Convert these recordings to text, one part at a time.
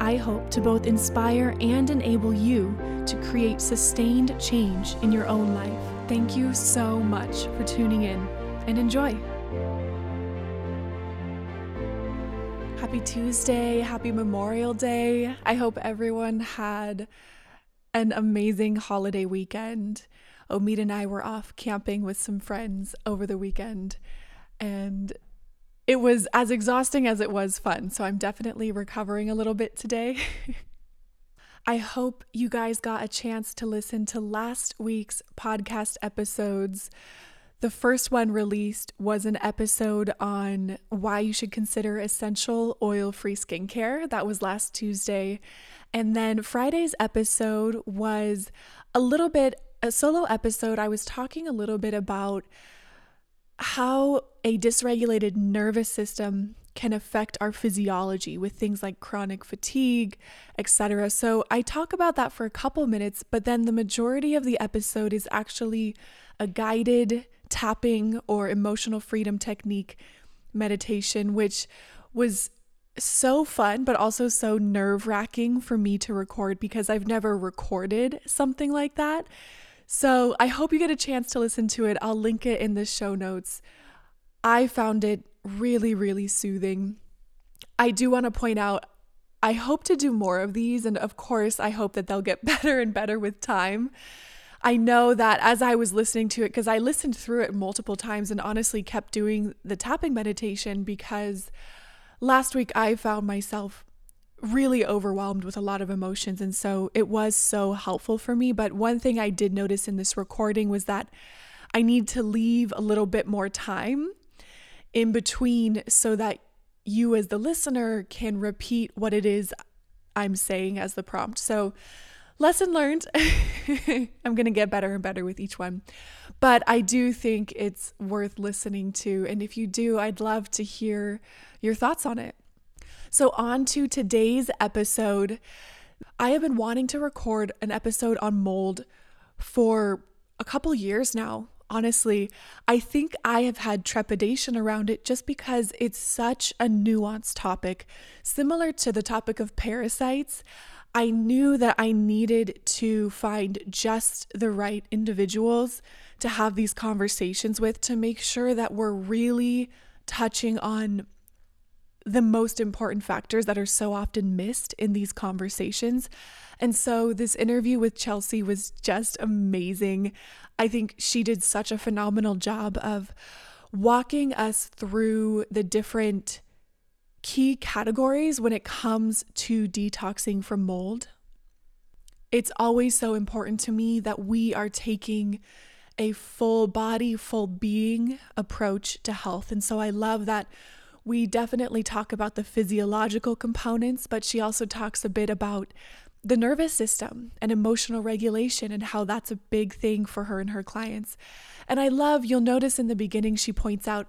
I hope to both inspire and enable you to create sustained change in your own life. Thank you so much for tuning in and enjoy. Happy Tuesday, happy Memorial Day. I hope everyone had an amazing holiday weekend. Omid and I were off camping with some friends over the weekend, and it was as exhausting as it was fun. So I'm definitely recovering a little bit today. I hope you guys got a chance to listen to last week's podcast episodes. The first one released was an episode on why you should consider essential oil free skincare. That was last Tuesday. And then Friday's episode was a little bit, a solo episode. I was talking a little bit about how a dysregulated nervous system can affect our physiology with things like chronic fatigue, etc. So I talk about that for a couple minutes, but then the majority of the episode is actually a guided tapping or emotional freedom technique meditation, which was so fun, but also so nerve wracking for me to record because I've never recorded something like that. So I hope you get a chance to listen to it. I'll link it in the show notes. I found it really, really soothing. I do want to point out, I hope to do more of these. And of course, I hope that they'll get better and better with time. I know that as I was listening to it, because I listened through it multiple times and honestly kept doing the tapping meditation because last week I found myself really overwhelmed with a lot of emotions. And so it was so helpful for me. But one thing I did notice in this recording was that I need to leave a little bit more time in between so that you, as the listener, can repeat what it is I'm saying as the prompt. So, lesson learned. I'm going to get better and better with each one. But I do think it's worth listening to. And if you do, I'd love to hear your thoughts on it. So, on to today's episode. I have been wanting to record an episode on mold for a couple years now honestly, I think I have had trepidation around it just because it's such a nuanced topic. Similar to the topic of parasites, I knew that I needed to find just the right individuals to have these conversations with to make sure that we're really touching on the most important factors that are so often missed in these conversations. And so this interview with Chelsea was just amazing. I think she did such a phenomenal job of walking us through the different key categories when it comes to detoxing from mold. It's always so important to me that we are taking a full body, full being approach to health. And so I love that we definitely talk about the physiological components, but she also talks a bit about the nervous system and emotional regulation and how that's a big thing for her and her clients. And I love, you'll notice in the beginning, she points out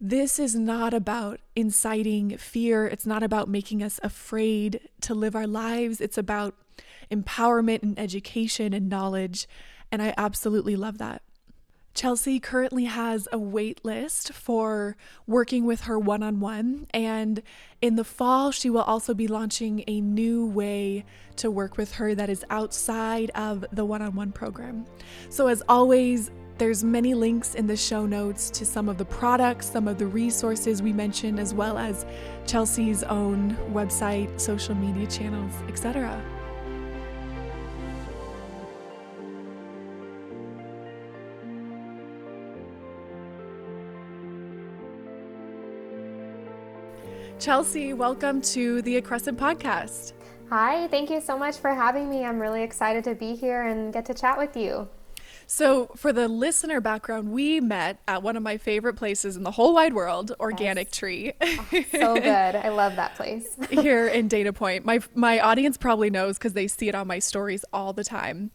this is not about inciting fear. It's not about making us afraid to live our lives. It's about empowerment and education and knowledge. And I absolutely love that. Chelsea currently has a wait list for working with her one on one. And in the fall, she will also be launching a new way to work with her that is outside of the one on one program. So, as always, there's many links in the show notes to some of the products, some of the resources we mentioned, as well as Chelsea's own website, social media channels, etc. Chelsea, welcome to the Accrescent podcast. Hi, thank you so much for having me. I'm really excited to be here and get to chat with you. So, for the listener background, we met at one of my favorite places in the whole wide world, Organic yes. Tree. oh, so good. I love that place. here in Dana Point. My my audience probably knows cuz they see it on my stories all the time.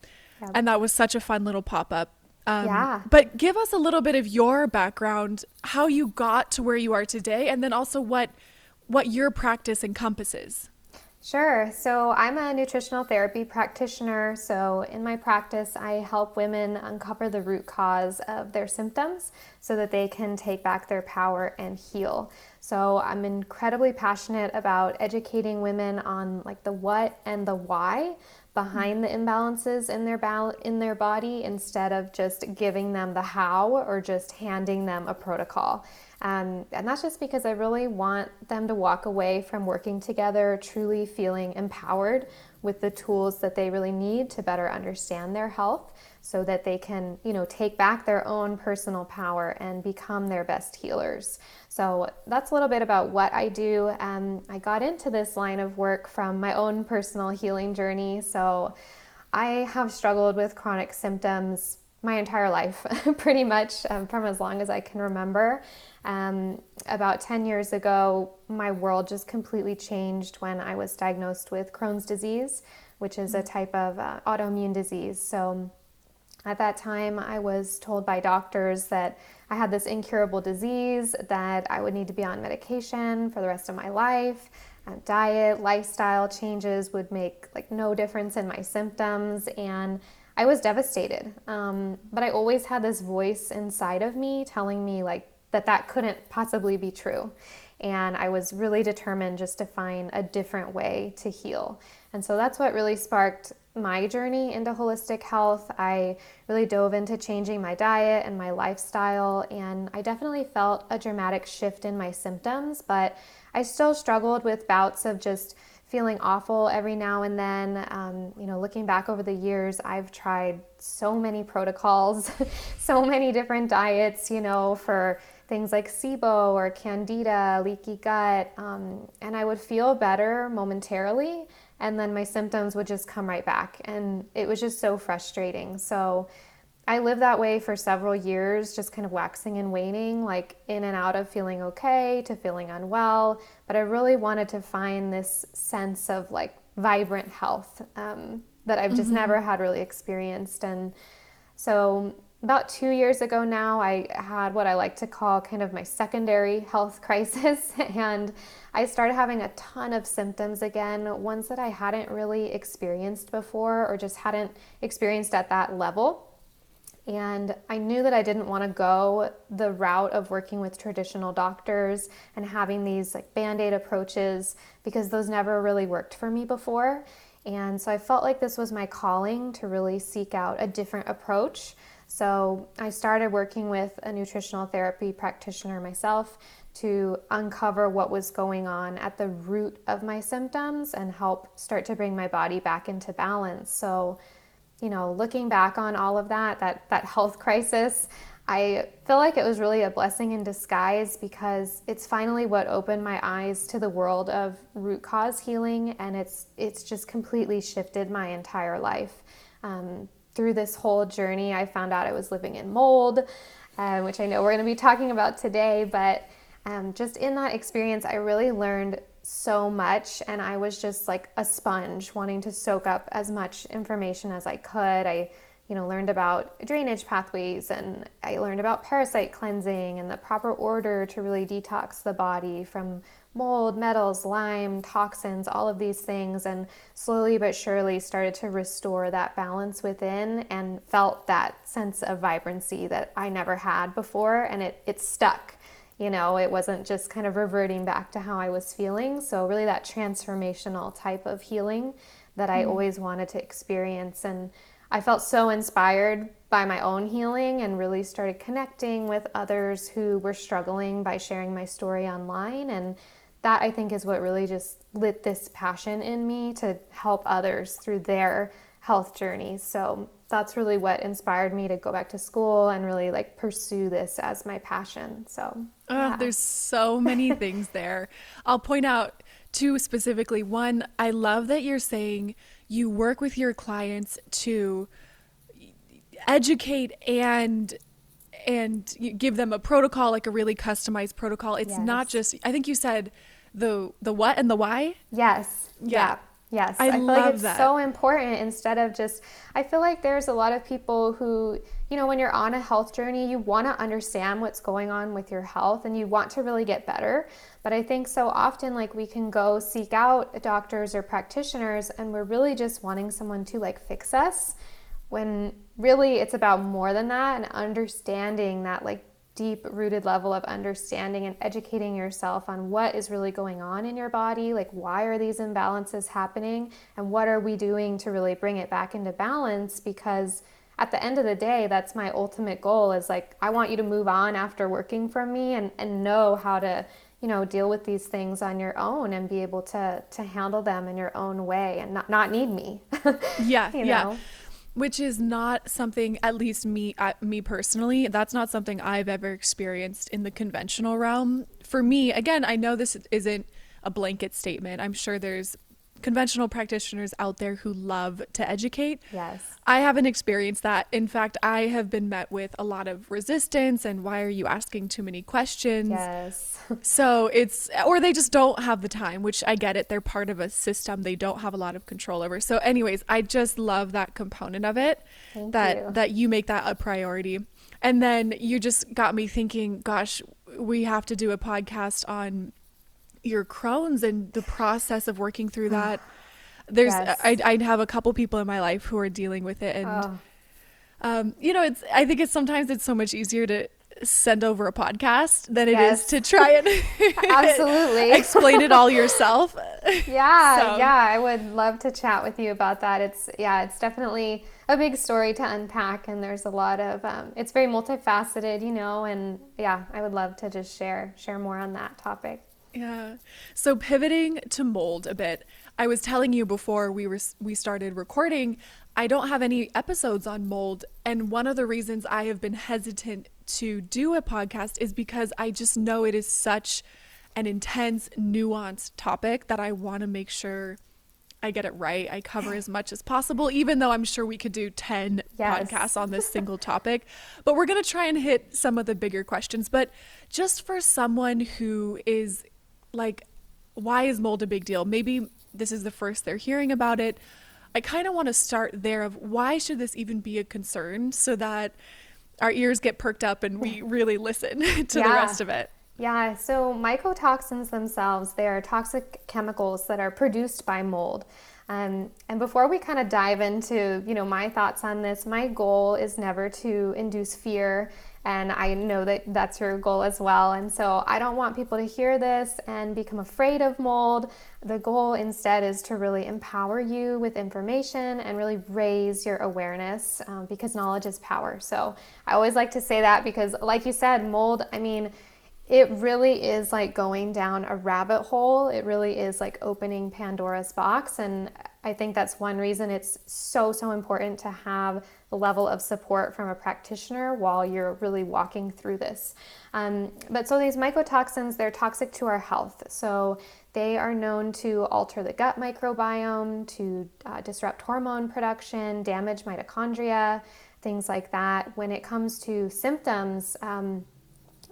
And that was such a fun little pop-up. Um, Yeah. But give us a little bit of your background, how you got to where you are today, and then also what what your practice encompasses. Sure. So I'm a nutritional therapy practitioner. So in my practice, I help women uncover the root cause of their symptoms so that they can take back their power and heal. So I'm incredibly passionate about educating women on like the what and the why behind the imbalances in their bal- in their body instead of just giving them the how or just handing them a protocol. Um, and that's just because I really want them to walk away from working together truly feeling empowered with the tools that they really need to better understand their health so that they can, you know, take back their own personal power and become their best healers. So that's a little bit about what I do. Um, I got into this line of work from my own personal healing journey. So I have struggled with chronic symptoms my entire life, pretty much um, from as long as I can remember. Um, about 10 years ago, my world just completely changed when I was diagnosed with Crohn's disease, which is a type of uh, autoimmune disease. So at that time, I was told by doctors that I had this incurable disease, that I would need to be on medication for the rest of my life. Uh, diet, lifestyle changes would make like no difference in my symptoms, and I was devastated. Um, but I always had this voice inside of me telling me like that that couldn't possibly be true. And I was really determined just to find a different way to heal. And so that's what really sparked my journey into holistic health. I really dove into changing my diet and my lifestyle, and I definitely felt a dramatic shift in my symptoms, but I still struggled with bouts of just feeling awful every now and then. Um, you know, looking back over the years, I've tried so many protocols, so many different diets, you know, for things like SIBO or Candida, leaky gut, um, and I would feel better momentarily, and then my symptoms would just come right back, and it was just so frustrating. So I lived that way for several years, just kind of waxing and waning, like in and out of feeling okay to feeling unwell. But I really wanted to find this sense of like vibrant health um, that I've just mm-hmm. never had really experienced. And so about two years ago now, I had what I like to call kind of my secondary health crisis. and I started having a ton of symptoms again, ones that I hadn't really experienced before or just hadn't experienced at that level. And I knew that I didn't want to go the route of working with traditional doctors and having these like band aid approaches because those never really worked for me before. And so I felt like this was my calling to really seek out a different approach so I started working with a nutritional therapy practitioner myself to uncover what was going on at the root of my symptoms and help start to bring my body back into balance. So, you know, looking back on all of that, that that health crisis, I feel like it was really a blessing in disguise because it's finally what opened my eyes to the world of root cause healing, and it's it's just completely shifted my entire life. Um, through this whole journey, I found out I was living in mold, um, which I know we're going to be talking about today. But um, just in that experience, I really learned so much, and I was just like a sponge, wanting to soak up as much information as I could. I you know, learned about drainage pathways and I learned about parasite cleansing and the proper order to really detox the body from mold, metals, Lyme, toxins, all of these things, and slowly but surely started to restore that balance within and felt that sense of vibrancy that I never had before. And it, it stuck. You know, it wasn't just kind of reverting back to how I was feeling. So, really, that transformational type of healing that I mm. always wanted to experience. And I felt so inspired by my own healing and really started connecting with others who were struggling by sharing my story online. And that I think is what really just lit this passion in me to help others through their health journeys. So that's really what inspired me to go back to school and really like pursue this as my passion. So oh, yeah. there's so many things there. I'll point out two specifically. One, I love that you're saying you work with your clients to educate and and give them a protocol like a really customized protocol it's yes. not just i think you said the the what and the why yes yeah. yeah Yes, I, I, feel love like it's that. so important instead of just, I feel like there's a lot of people who, you know, when you're on a health journey, you want to understand what's going on with your health and you want to really get better. But I think so often, like, we can go seek out doctors or practitioners and we're really just wanting someone to like fix us when really it's about more than that and understanding that, like, deep rooted level of understanding and educating yourself on what is really going on in your body. Like why are these imbalances happening and what are we doing to really bring it back into balance? Because at the end of the day that's my ultimate goal is like i want you to move on after working from me and, and know how to you know deal with these things on your own and be able to to handle them in your own way and not not need me. Yeah you yeah. know? Which is not something at least me uh, me personally that's not something i've ever experienced in the conventional realm. For me again i know this isn't a blanket statement. I'm sure there's conventional practitioners out there who love to educate. Yes. I haven't experienced that. In fact i have been met with a lot of resistance and why are you asking too many questions? Yes. So it's or they just don't have the time which i get it. They're part of a system. They don't have a lot of control over. So anyways i just love that component of it Thank that you. that you make that a priority. And then you just got me thinking gosh we have to do a podcast on your crohn's and the process of working through that there's Yes. I, I have a couple people in my life who are dealing with it and oh. um, you know, it's. I think it's sometimes it's so much easier to send over a podcast than it is Yes. to try and Absolutely. explain it all yourself. Yeah, So- yeah, I would love to chat with you about that. It's yeah, it's definitely a big story to unpack, and there's a lot of um, it's very multifaceted, you know, and yeah, I would love to just share share more on that topic. Yeah. So pivoting to mold a bit, I was telling you before we were we started recording, I don't have any episodes on mold, and one of the reasons I have been hesitant to do a podcast is because I just know it is such an intense, nuanced topic that I want to make sure I get it right. I cover as much as possible, even though I'm sure we could do 10 Yes. podcasts on this single topic. But we're going to try and hit some of the bigger questions. But just for someone who is like, why is mold a big deal? Maybe this is the first they're hearing about it. I kind of want to start there of why should this even be a concern so that our ears get perked up and we really listen to the rest of it. Yeah, so mycotoxins themselves, they are toxic chemicals that are produced by mold. Um, and before we kind of dive into, you know, my thoughts on this, my goal is never to induce fear, and I know that that's your goal as well. And so I don't want people to hear this and become afraid of mold. The goal instead is to really empower you with information and really raise your awareness um, because knowledge is power. So I always like to say that because, like you said, mold, I mean, it really is like going down a rabbit hole. It really is like opening Pandora's box. And I think that's one reason it's so, so important to have the level of support from a practitioner while you're really walking through this. Um, but so these mycotoxins, they're toxic to our health. So they are known to alter the gut microbiome, to uh, disrupt hormone production, damage mitochondria, things like that. When it comes to symptoms, um,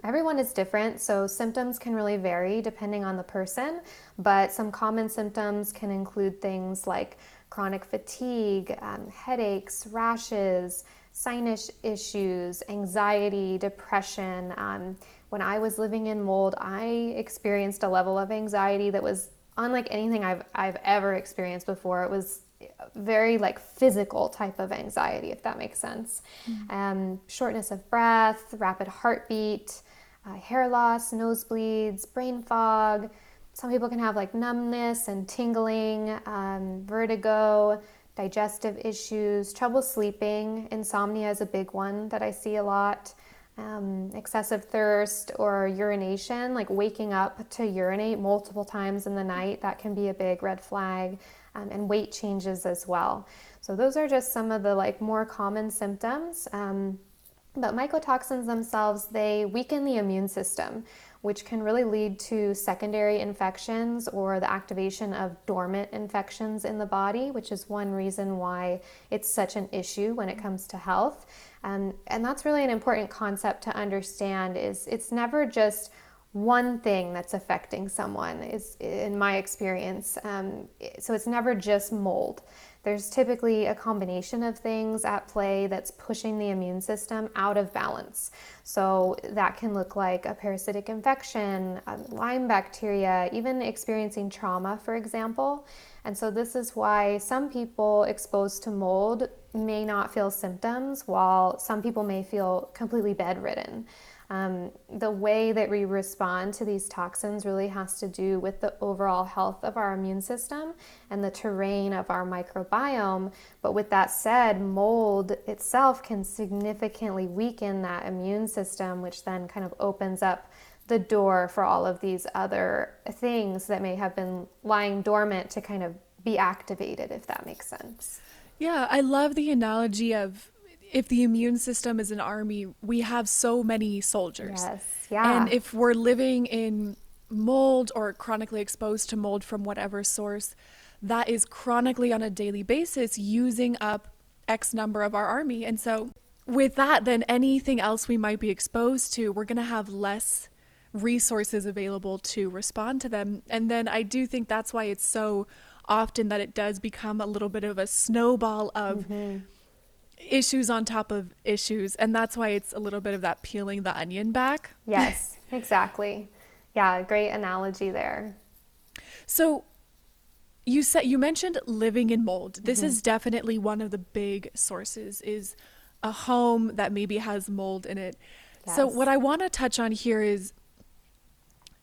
Everyone is different, so symptoms can really vary depending on the person, but some common symptoms can include things like chronic fatigue, um, headaches, rashes, sinus issues, anxiety, depression. Um, when I was living in mold, I experienced a level of anxiety that was unlike anything I've, I've ever experienced before. It was very like physical type of anxiety, if that makes sense. Um, shortness of breath, rapid heartbeat, uh, hair loss, nosebleeds, brain fog. Some people can have like numbness and tingling, um, vertigo, digestive issues, trouble sleeping. Insomnia is a big one that I see a lot. Um, excessive thirst or urination, like waking up to urinate multiple times in the night, that can be a big red flag, um, and weight changes as well. So those are just some of the like more common symptoms. Um, but mycotoxins themselves, they weaken the immune system, which can really lead to secondary infections or the activation of dormant infections in the body, which is one reason why it's such an issue when it comes to health. Um, and that's really an important concept to understand is it's never just one thing that's affecting someone is in my experience um, so it's never just mold there's typically a combination of things at play that's pushing the immune system out of balance. So that can look like a parasitic infection lyme bacteria even experiencing trauma for example. And so this is why some people exposed to mold may not feel symptoms while some people may feel completely bedridden um, the way that we respond to these toxins really has to do with the overall health of our immune system and the terrain of our microbiome. But with that said, mold itself can significantly weaken that immune system, which then kind of opens up the door for all of these other things that may have been lying dormant to kind of be activated, if that makes sense. Yeah, I love the analogy of if the immune system is an army, we have so many soldiers. Yes. Yeah. And if we're living in mold or chronically exposed to mold from whatever source, that is chronically on a daily basis using up X number of our army. And so, with that, then anything else we might be exposed to, we're going to have less resources available to respond to them. And then I do think that's why it's so often that it does become a little bit of a snowball of. Mm-hmm issues on top of issues and that's why it's a little bit of that peeling the onion back yes exactly yeah great analogy there so you said you mentioned living in mold this mm-hmm. is definitely one of the big sources is a home that maybe has mold in it yes. so what i want to touch on here is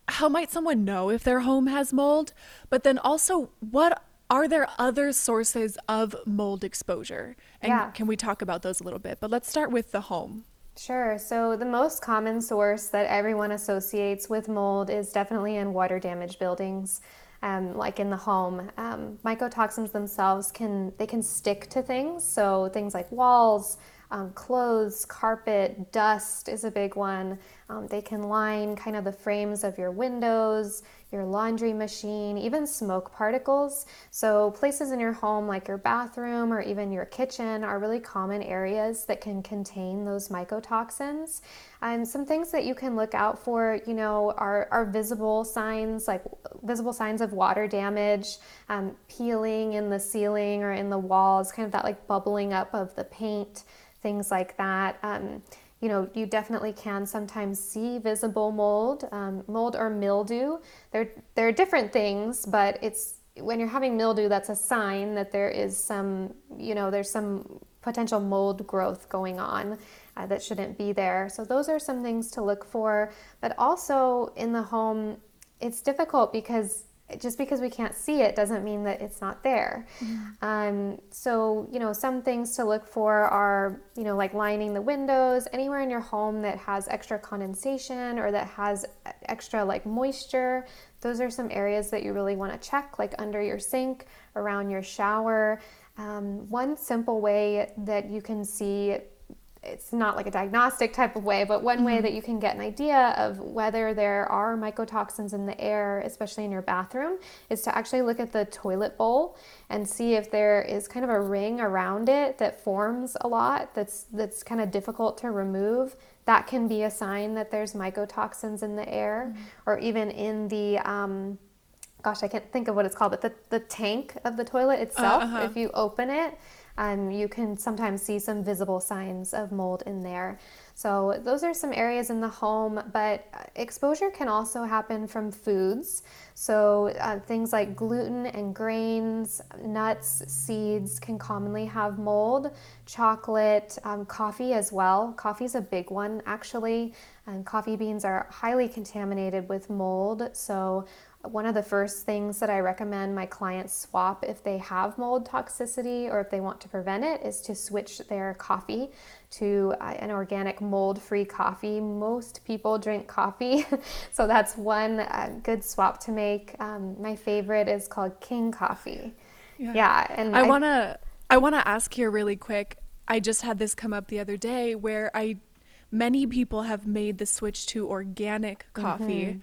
how might someone know if their home has mold but then also what are there other sources of mold exposure? And yeah. can we talk about those a little bit? But let's start with the home. Sure. So, the most common source that everyone associates with mold is definitely in water damaged buildings. Um, like in the home, um, mycotoxins themselves can they can stick to things. So things like walls, um, clothes, carpet, dust is a big one. Um, they can line kind of the frames of your windows, your laundry machine, even smoke particles. So, places in your home like your bathroom or even your kitchen are really common areas that can contain those mycotoxins. And some things that you can look out for, you know, are, are visible signs like visible signs of water damage, um, peeling in the ceiling or in the walls, kind of that like bubbling up of the paint, things like that. Um, you know, you definitely can sometimes see visible mold, um, mold or mildew. They're, they're different things, but it's when you're having mildew, that's a sign that there is some, you know, there's some potential mold growth going on uh, that shouldn't be there. So those are some things to look for. But also in the home, it's difficult because just because we can't see it doesn't mean that it's not there. Mm-hmm. Um, so, you know, some things to look for are, you know, like lining the windows, anywhere in your home that has extra condensation or that has extra like moisture. Those are some areas that you really want to check, like under your sink, around your shower. Um, one simple way that you can see it's not like a diagnostic type of way, but one way mm-hmm. that you can get an idea of whether there are mycotoxins in the air, especially in your bathroom, is to actually look at the toilet bowl and see if there is kind of a ring around it that forms a lot that's that's kind of difficult to remove. That can be a sign that there's mycotoxins in the air, mm-hmm. or even in the um, gosh, I can't think of what it's called, but the, the tank of the toilet itself, uh, uh-huh. if you open it, um, you can sometimes see some visible signs of mold in there. So, those are some areas in the home, but exposure can also happen from foods. So, uh, things like gluten and grains, nuts, seeds can commonly have mold, chocolate, um, coffee as well. Coffee is a big one, actually. And coffee beans are highly contaminated with mold. So, one of the first things that I recommend my clients swap if they have mold toxicity or if they want to prevent it is to switch their coffee to uh, an organic mold free coffee. Most people drink coffee, so that's one uh, good swap to make. Um, my favorite is called King Coffee. Yeah, yeah and I, I want to I want to ask here really quick. I just had this come up the other day where I many people have made the switch to organic coffee. Mm-hmm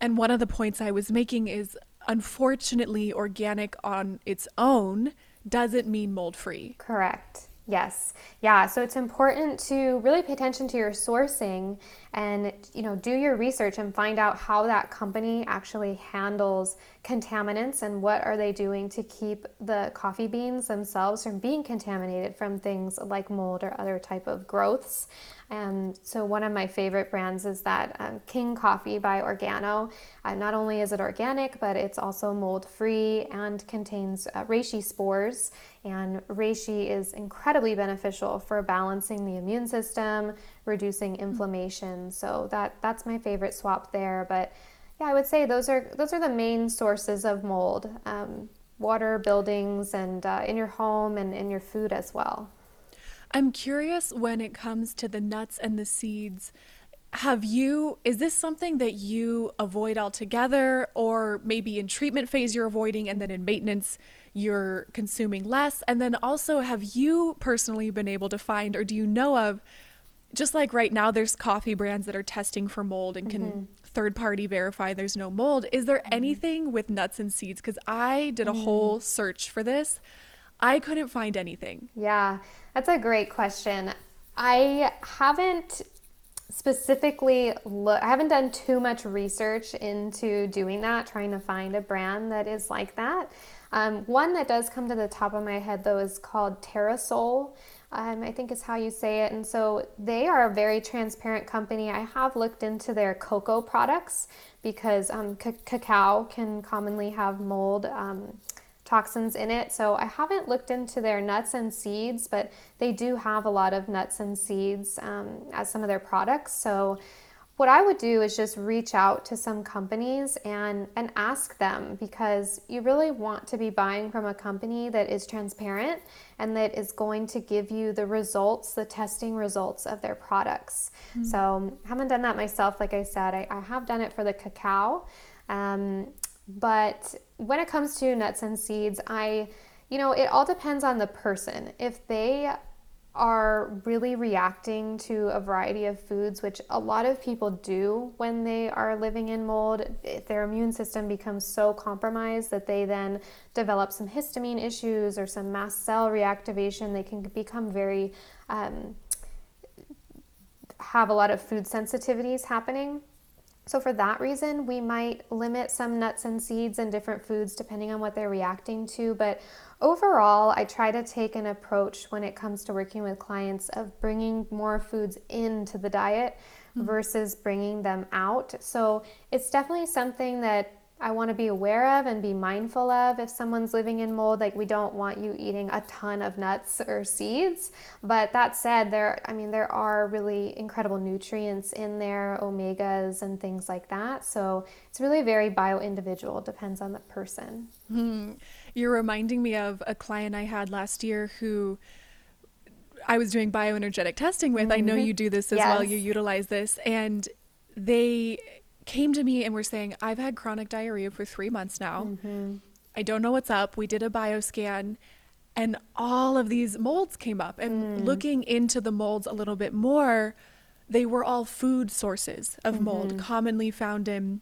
and one of the points I was making is unfortunately, organic on its own doesn't mean mold free. Correct. Yes. Yeah. So it's important to really pay attention to your sourcing and you know do your research and find out how that company actually handles contaminants and what are they doing to keep the coffee beans themselves from being contaminated from things like mold or other type of growths. And so one of my favorite brands is that um, king coffee by organo. Uh, not only is it organic but it's also mold free and contains uh, reishi spores. And reishi is incredibly beneficial for balancing the immune system reducing inflammation. So that that's my favorite swap there. But yeah, I would say those are those are the main sources of mold: um, water, buildings, and uh, in your home and in your food as well. I'm curious when it comes to the nuts and the seeds. Have you, is this something that you avoid altogether, or maybe in treatment phase you're avoiding, and then in maintenance you're consuming less? And then also, have you personally been able to find, or do you know of just like right now there's coffee brands that are testing for mold and can mm-hmm. third party verify there's no mold. Is there mm-hmm. anything with nuts and seeds? Because i did a mm. whole search for this. I couldn't find anything. Yeah that's a great question. I haven't specifically look i haven't done too much research into doing that trying to find a brand that is like that. Um, one that does come to the top of my head though is called terrasoul um, I think is how you say it. And so they are a very transparent company. I have looked into their cocoa products because um, c- cacao can commonly have mold um, toxins in it. So I haven't looked into their nuts and seeds, but they do have a lot of nuts and seeds um, as some of their products. So what I would do is just reach out to some companies and, and ask them because you really want to be buying from a company that is transparent and that is going to give you the results, the testing results of their products. Mm-hmm. So, I haven't done that myself, like I said. I, I have done it for the cacao. Um, but when it comes to nuts and seeds, I, you know, it all depends on the person. If they are really reacting to a variety of foods, which a lot of people do when they are living in mold. Their immune system becomes so compromised that they then develop some histamine issues or some mast cell reactivation. They can become very, um, have a lot of food sensitivities happening. So, for that reason, we might limit some nuts and seeds and different foods depending on what they're reacting to. But overall, I try to take an approach when it comes to working with clients of bringing more foods into the diet mm-hmm. versus bringing them out. So, it's definitely something that I want to be aware of and be mindful of if someone's living in mold. Like, we don't want you eating a ton of nuts or seeds. But that said, there, I mean, there are really incredible nutrients in there, omegas and things like that. So it's really very bio individual, depends on the person. Hmm. You're reminding me of a client I had last year who. I was doing bioenergetic testing with. Mm-hmm. I know mm-hmm. you do this as yes. well. You utilize this. And they came to me and were saying, I've had chronic diarrhea for three months now. Mm-hmm. I don't know what's up. We did a bioscan and all of these molds came up. And mm. looking into the molds a little bit more, they were all food sources of mm-hmm. mold, commonly found in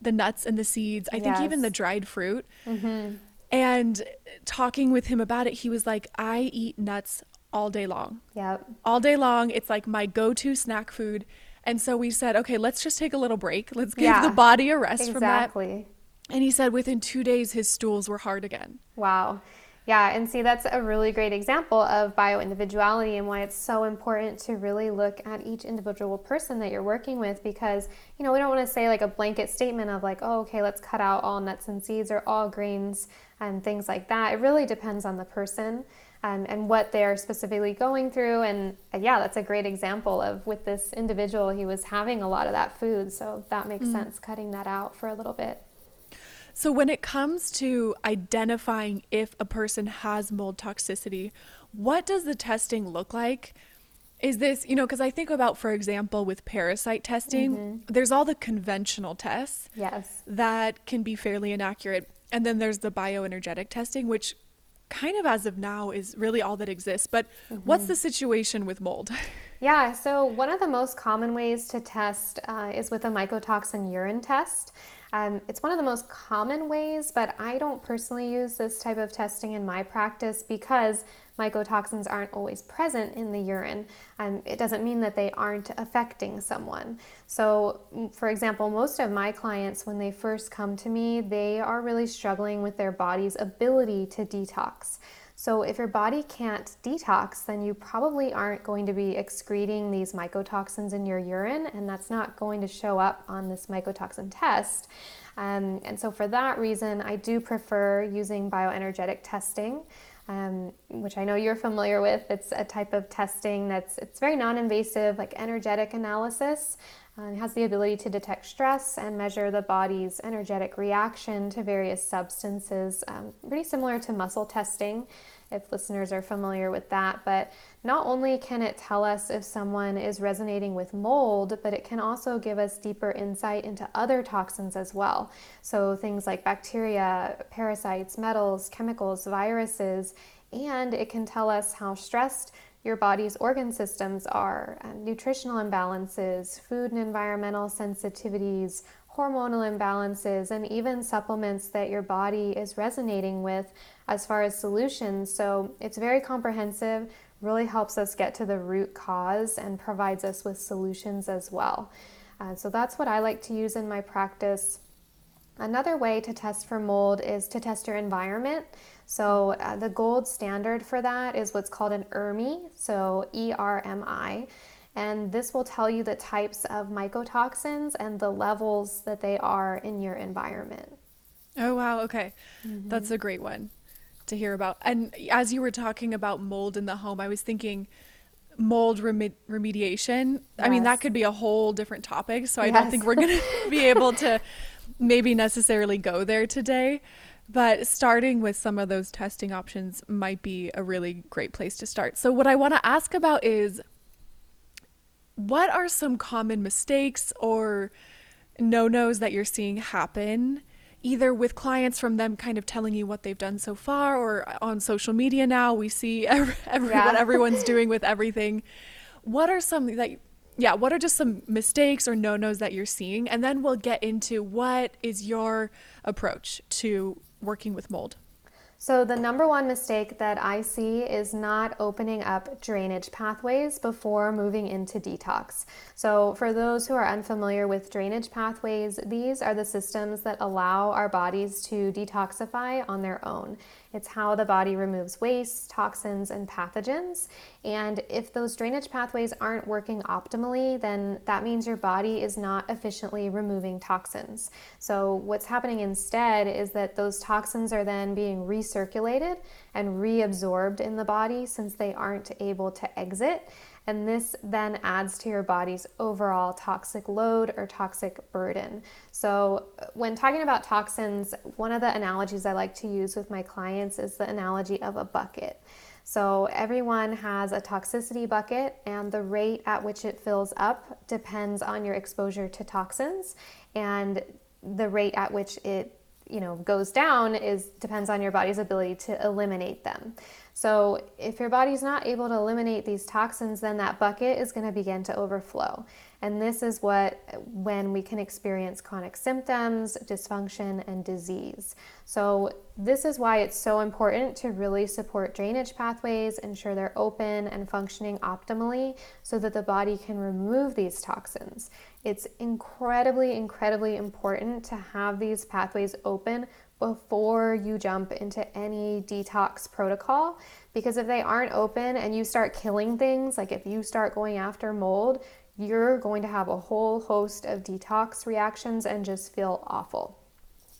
the nuts and the seeds. I yes. think even the dried fruit. Mm-hmm. And talking with him about it, he was like, I eat nuts all day long. Yep. All day long. It's like my go to snack food. And so we said, okay, let's just take a little break. Let's give yeah, the body a rest exactly. from that. Exactly. And he said within two days, his stools were hard again. Wow. Yeah, and see, that's a really great example of bio individuality and why it's so important to really look at each individual person that you're working with because, you know, we don't want to say like a blanket statement of like, oh, okay, let's cut out all nuts and seeds or all grains and things like that. It really depends on the person um, and what they're specifically going through. And uh, yeah, that's a great example of with this individual, he was having a lot of that food. So that makes mm. sense cutting that out for a little bit. So, when it comes to identifying if a person has mold toxicity, what does the testing look like? Is this, you know, because I think about, for example, with parasite testing, mm-hmm. there's all the conventional tests. Yes. That can be fairly inaccurate. And then there's the bioenergetic testing, which kind of as of now is really all that exists. But mm-hmm. what's the situation with mold? Yeah, so one of the most common ways to test uh, is with a mycotoxin urine test. Um, it's one of the most common ways, but I don't personally use this type of testing in my practice because mycotoxins aren't always present in the urine. Um, it doesn't mean that they aren't affecting someone. So, for example, most of my clients, when they first come to me, they are really struggling with their body's ability to detox. So, if your body can't detox, then you probably aren't going to be excreting these mycotoxins in your urine, and that's not going to show up on this mycotoxin test. Um, and so, for that reason, I do prefer using bioenergetic testing um, which I know you're familiar with. It's a type of testing that's it's very non-invasive, like energetic analysis. Uh, it has the ability to detect stress and measure the body's energetic reaction to various substances, um, pretty similar to muscle testing, if listeners are familiar with that. But not only can it tell us if someone is resonating with mold, but it can also give us deeper insight into other toxins as well. So things like bacteria, parasites, metals, chemicals, viruses, and it can tell us how stressed your body's organ systems are, uh, nutritional imbalances, food and environmental sensitivities, hormonal imbalances, and even supplements that your body is resonating with as far as solutions. So it's very comprehensive, really helps us get to the root cause and provides us with solutions as well. Uh, so that's what I like to use in my practice. Another way to test for mold is to test your environment. So, uh, the gold standard for that is what's called an ERMI, so E R M I. And this will tell you the types of mycotoxins and the levels that they are in your environment. Oh, wow. Okay. Mm-hmm. That's a great one to hear about. And as you were talking about mold in the home, I was thinking mold remediation. Yes. I mean, that could be a whole different topic. So I yes. don't think we're going to be able to maybe necessarily go there today. But starting with some of those testing options might be a really great place to start. So, what I want to ask about is what are some common mistakes or no nos that you're seeing happen, either with clients from them kind of telling you what they've done so far, or on social media now? We see every, every, yeah. what everyone's doing with everything. What are some that yeah, what are just some mistakes or no nos that you're seeing? And then we'll get into what is your approach to working with mold? So, the number one mistake that I see is not opening up drainage pathways before moving into detox. So, for those who are unfamiliar with drainage pathways, these are the systems that allow our bodies to detoxify on their own. It's how the body removes waste, toxins, and pathogens. And if those drainage pathways aren't working optimally, then that means your body is not efficiently removing toxins. So, what's happening instead is that those toxins are then being recirculated and reabsorbed in the body since they aren't able to exit. And this then adds to your body's overall toxic load or toxic burden. So, uh, when talking about toxins, one of the analogies I like to use with my clients is the analogy of a bucket. So, everyone has a toxicity bucket, and the rate at which it fills up depends on your exposure to toxins, and the rate at which it you know goes down is depends on your body's ability to eliminate them. So, if your body's not able to eliminate these toxins, then that bucket is going to begin to overflow. And this is what when we can experience chronic symptoms, dysfunction, and disease. So, this is why it's so important to really support drainage pathways, ensure they're open and functioning optimally so that the body can remove these toxins. It's incredibly, incredibly important to have these pathways open before you jump into any detox protocol because if they aren't open and you start killing things, like if you start going after mold, you're going to have a whole host of detox reactions and just feel awful.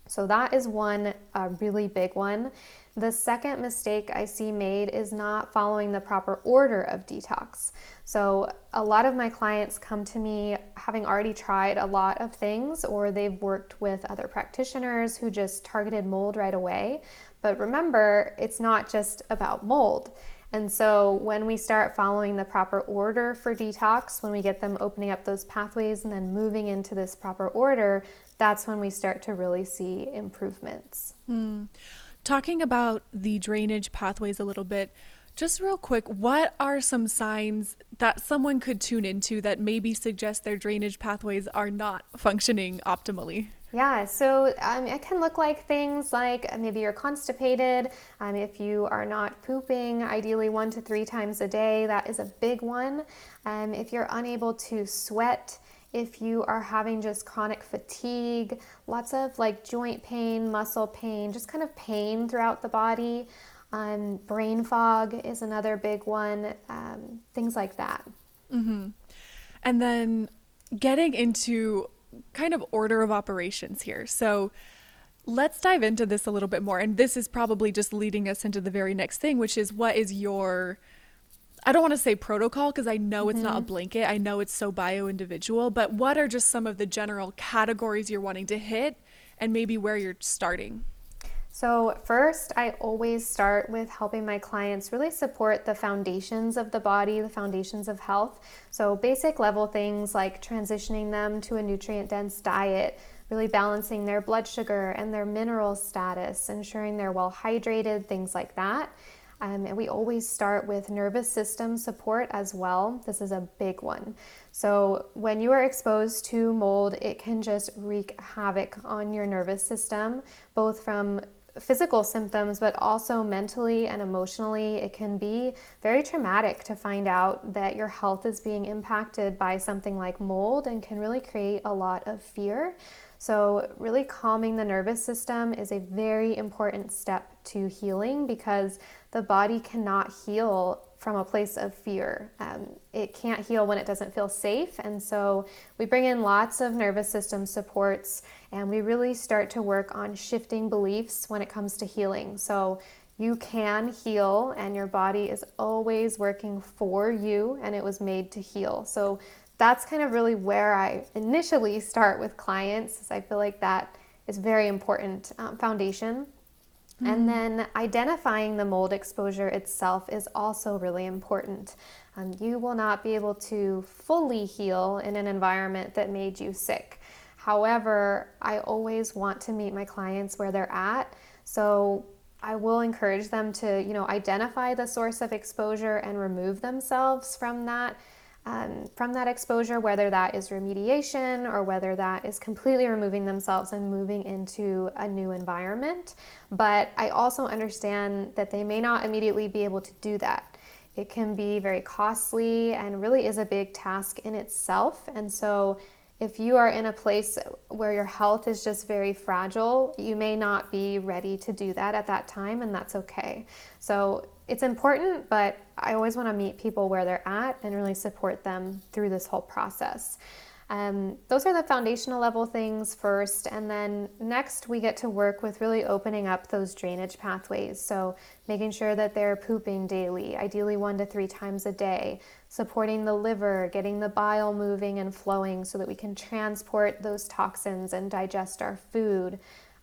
So, that is one uh, really big one. The second mistake I see made is not following the proper order of detox. So, a lot of my clients come to me having already tried a lot of things, or they've worked with other practitioners who just targeted mold right away. But remember, it's not just about mold. And so, when we start following the proper order for detox, when we get them opening up those pathways and then moving into this proper order, that's when we start to really see improvements. Hmm. Talking about the drainage pathways a little bit, just real quick, what are some signs that someone could tune into that maybe suggest their drainage pathways are not functioning optimally? Yeah, so um, it can look like things like uh, maybe you're constipated. Um, if you are not pooping, ideally one to three times a day, that is a big one. Um, if you're unable to sweat, if you are having just chronic fatigue, lots of like joint pain, muscle pain, just kind of pain throughout the body. Um, brain fog is another big one, um, things like that. Mm-hmm. And then getting into kind of order of operations here. So let's dive into this a little bit more. And this is probably just leading us into the very next thing, which is what is your I don't want to say protocol because I know it's mm-hmm. not a mm-hmm. blanket. I know it's so bio individual, but what are just some of the general categories you're wanting to hit and maybe where you're starting? So, first, I always start with helping my clients really support the foundations of the body, the foundations of health. So, basic level things like transitioning them to a nutrient dense diet, really balancing their blood sugar and their mineral status, ensuring they're well hydrated, things like that. Um, and we always start with nervous system support as well. This is a big one. So, when you are exposed to mold, it can just wreak havoc on your nervous system, both from physical symptoms, but also mentally and emotionally. It can be very traumatic to find out that your health is being impacted by something like mold and can really create a lot of fear. So, really calming the nervous system is a very important step to healing because the body cannot heal from a place of fear. Um, it can't heal when it doesn't feel safe. And so, we bring in lots of nervous system supports and we really start to work on shifting beliefs when it comes to healing. So, you can heal, and your body is always working for you, and it was made to heal. So, that's kind of really where I initially start with clients. I feel like that is very important um, foundation. Mm-hmm. And then identifying the mold exposure itself is also really important. Um, you will not be able to fully heal in an environment that made you sick. However, I always want to meet my clients where they're at. So I will encourage them to, you know, identify the source of exposure and remove themselves from that um, from that exposure, whether that is remediation or whether that is completely removing themselves and moving into a new environment. But I also understand that they may not immediately be able to do that. It can be very costly and really is a big task in itself. And so, if you are in a place where your health is just very fragile, you may not be ready to do that at that time, and that's okay. So, it's important, but I always want to meet people where they're at and really support them through this whole process. Um, those are the foundational level things first, and then next we get to work with really opening up those drainage pathways. So, making sure that they're pooping daily, ideally one to three times a day, supporting the liver, getting the bile moving and flowing so that we can transport those toxins and digest our food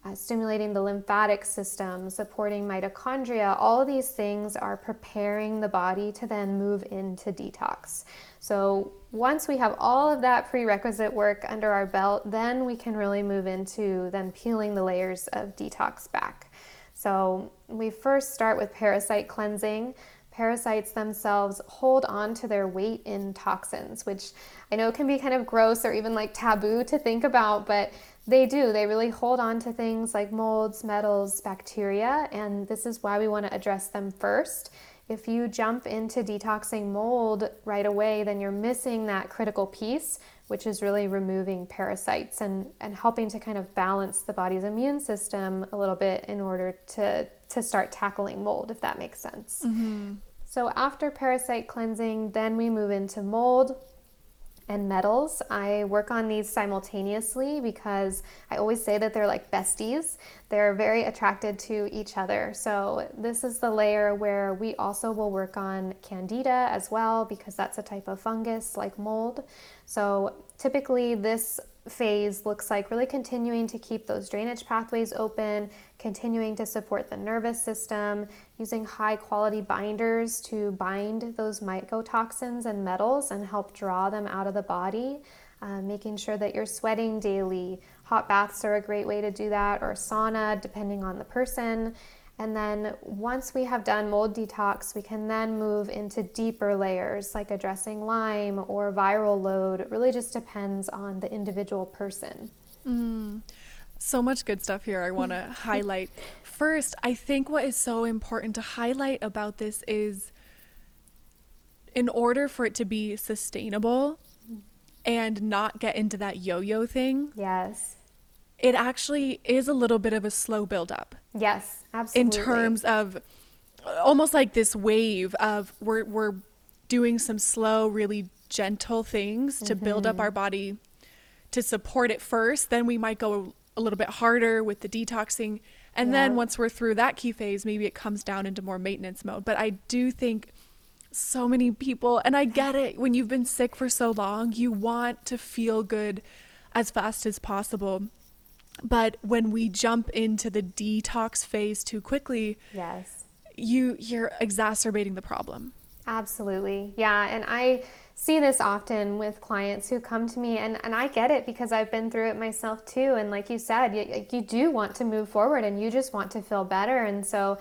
uh, stimulating the lymphatic system, supporting mitochondria, all these things are preparing the body to then move into detox. So, once we have all of that prerequisite work under our belt, then we can really move into then peeling the layers of detox back. So, we first start with parasite cleansing. Parasites themselves hold on to their weight in toxins, which I know can be kind of gross or even like taboo to think about, but they do. They really hold on to things like molds, metals, bacteria, and this is why we want to address them first. If you jump into detoxing mold right away, then you're missing that critical piece, which is really removing parasites and, and helping to kind of balance the body's immune system a little bit in order to, to start tackling mold, if that makes sense. Mm-hmm. So, after parasite cleansing, then we move into mold and metals. I work on these simultaneously because I always say that they're like besties. They're very attracted to each other. So, this is the layer where we also will work on candida as well because that's a type of fungus like mold. So, typically, this phase looks like really continuing to keep those drainage pathways open, continuing to support the nervous system, using high quality binders to bind those mycotoxins and metals and help draw them out of the body. Uh, making sure that you're sweating daily. Hot baths are a great way to do that, or sauna, depending on the person. And then once we have done mold detox, we can then move into deeper layers like addressing Lyme or viral load. It really just depends on the individual person. Mm. So much good stuff here I want to highlight. First, I think what is so important to highlight about this is in order for it to be sustainable and not get into that yo yo thing. Yes. It actually is a little bit of a slow build up. Yes, absolutely. In terms of almost like this wave of we're, we're doing some slow, really gentle things to mm-hmm. build up mm-hmm. our body to support it first. Then we might go a little bit harder with the detoxing. And yeah. then once we're through that key phase, maybe it comes down into more maintenance mode. But I do think so many people, and I get it, when you've been sick for so long, you want to feel good as fast as possible. But when we jump into the detox phase too quickly, yes, you you're exacerbating the problem. Absolutely. Yeah, and I see this often with clients who come to me and, and I get it because I've been through it myself too and like you said you, you do want to move forward and you just want to feel better and so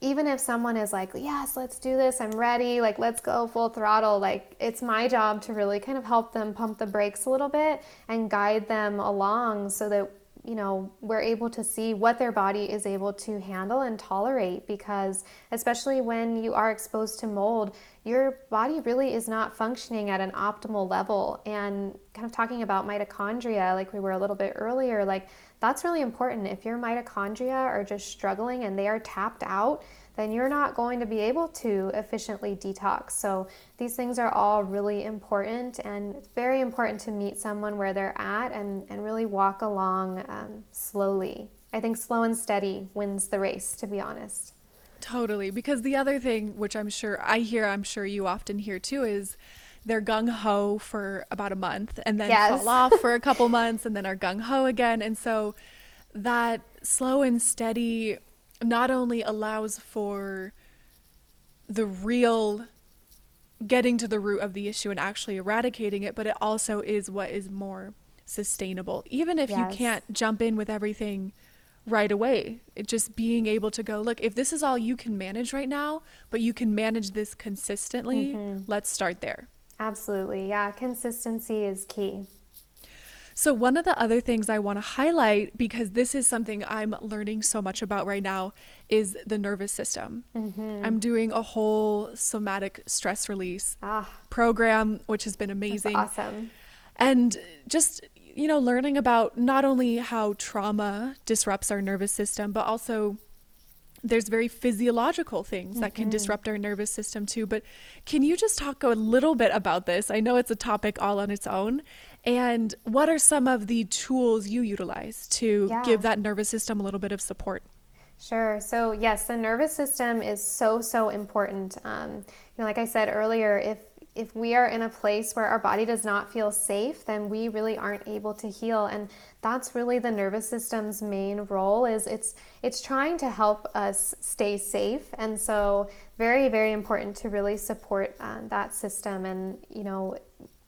even if someone is like, yes, let's do this, I'm ready, like, let's go full throttle, like, it's my job to really kind of help them pump the brakes a little bit and guide them along so that, you know, we're able to see what their body is able to handle and tolerate. Because, especially when you are exposed to mold, your body really is not functioning at an optimal level. And kind of talking about mitochondria, like we were a little bit earlier, like, that's really important. If your mitochondria are just struggling and they are tapped out, then you're not going to be able to efficiently detox. So, these things are all really important, and it's very important to meet someone where they're at and, and really walk along um, slowly. I think slow and steady wins the race, to be honest. Totally. Because the other thing, which I'm sure I hear, I'm sure you often hear too, is they're gung ho for about a month and then yes. fall off for a couple months and then are gung ho again. And so that slow and steady not only allows for the real getting to the root of the issue and actually eradicating it, but it also is what is more sustainable. Even if yes. you can't jump in with everything right away, it just being able to go, look, if this is all you can manage right now, but you can manage this consistently, mm-hmm. let's start there. Absolutely. Yeah, consistency is key. So, one of the other things I want to highlight, because this is something I'm learning so much about right now, is the nervous system. Mm-hmm. I'm doing a whole somatic stress release ah, program, which has been amazing. awesome. And just, you know, learning about not only how trauma disrupts our nervous system, but also there's very physiological things mm-hmm. that can mm-hmm. disrupt our nervous system too. But can you just talk a little bit about this? I know it's a topic all on its own. And what are some of the tools you utilize to yeah. give that nervous system a little bit of support? Sure. So yes, the nervous system is so so important. Um, you know, like I said earlier, if if we are in a place where our body does not feel safe, then we really aren't able to heal. And that's really the nervous system's main role is it's it's trying to help us stay safe. And so very, very important to really support uh, that system. And, you know,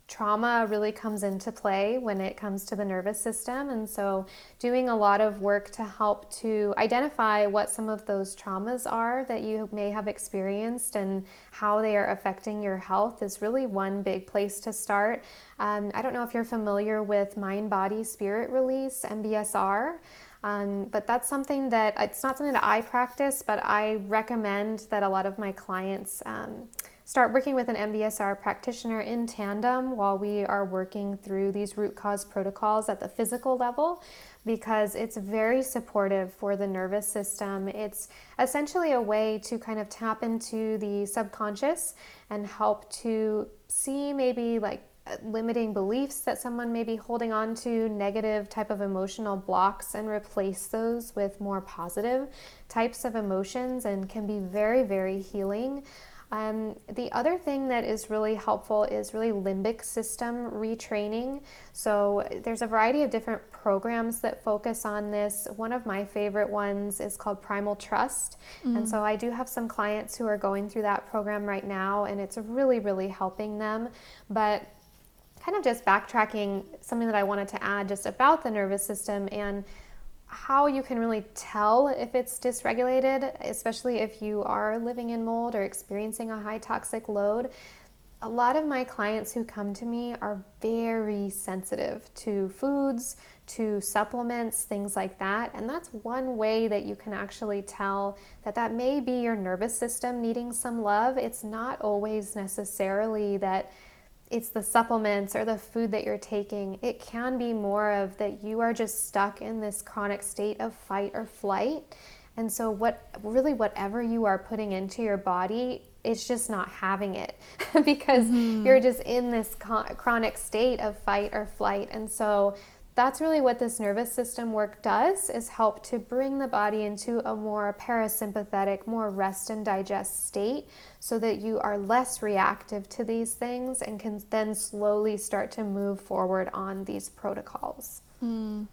trauma really comes into play when it comes to the nervous system. And so, doing a lot of work to help to identify what some of those traumas are that you may have experienced and how they are affecting your health is really one big place to start. Um, I don't know if you're familiar with mind, body, spirit release, MBSR. Um, but that's something that it's not something that I practice, but I recommend that a lot of my clients um, start working with an MBSR practitioner in tandem while we are working through these root cause protocols at the physical level because it's very supportive for the nervous system. It's essentially a way to kind of tap into the subconscious and help to see maybe like limiting beliefs that someone may be holding on to, negative type of emotional blocks, and replace those with more positive types of emotions and can be very, very healing. Um, the other thing that is really helpful is really limbic system retraining. So there's a variety of different programs that focus on this. One of my favorite ones is called Primal Trust. Mm-hmm. And so I do have some clients who are going through that program right now, and it's really, really helping them. But kind of just backtracking, something that I wanted to add just about the nervous system and how you can really tell if it's dysregulated, especially if you are living in mold or experiencing a high toxic load. a lot of my clients who come to me are very sensitive to foods, to supplements, things like that. And that's one way that you can actually tell that that may be your nervous system needing some love. It's not always necessarily that it's the supplements or the food that you're taking. It can be more of that you are just stuck in this chronic state of fight or flight. And so what really whatever you are putting into your body it's just not having it because mm-hmm. you're just in this chronic state of fight or flight. And so that's really what this nervous system work does is help to bring the body into a more parasympathetic more rest and digest state so that you are less reactive to these things and can then slowly start to move forward on these protocols mm.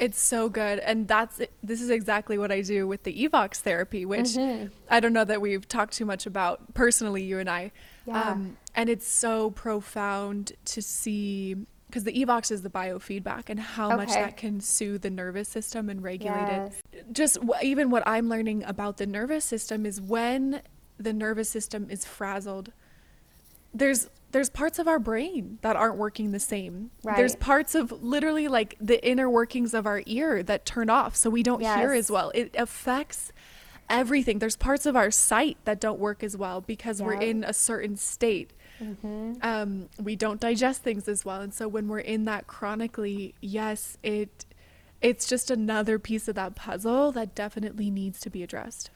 It's so good. And that's this is exactly what I do with the Evox therapy, which mm-hmm. I don't know that we've talked too much about personally, you and I. Yeah. Um, and it's so profound to see because the Evox is the biofeedback and how okay. much that can soothe the nervous system and regulate yes. it. Just w- even what I'm learning about the nervous system is when the nervous system is frazzled, there's there's parts of our brain that aren't working the same. Right. There's parts of literally like the inner workings of our ear that turn off so we don't yes. hear as well. It affects everything. There's parts of our sight that don't work as well because yeah. we're in a certain state. Mm-hmm. Um, we don't digest things as well, and so when we're in that chronically, yes, it it's just another piece of that puzzle that definitely needs to be addressed.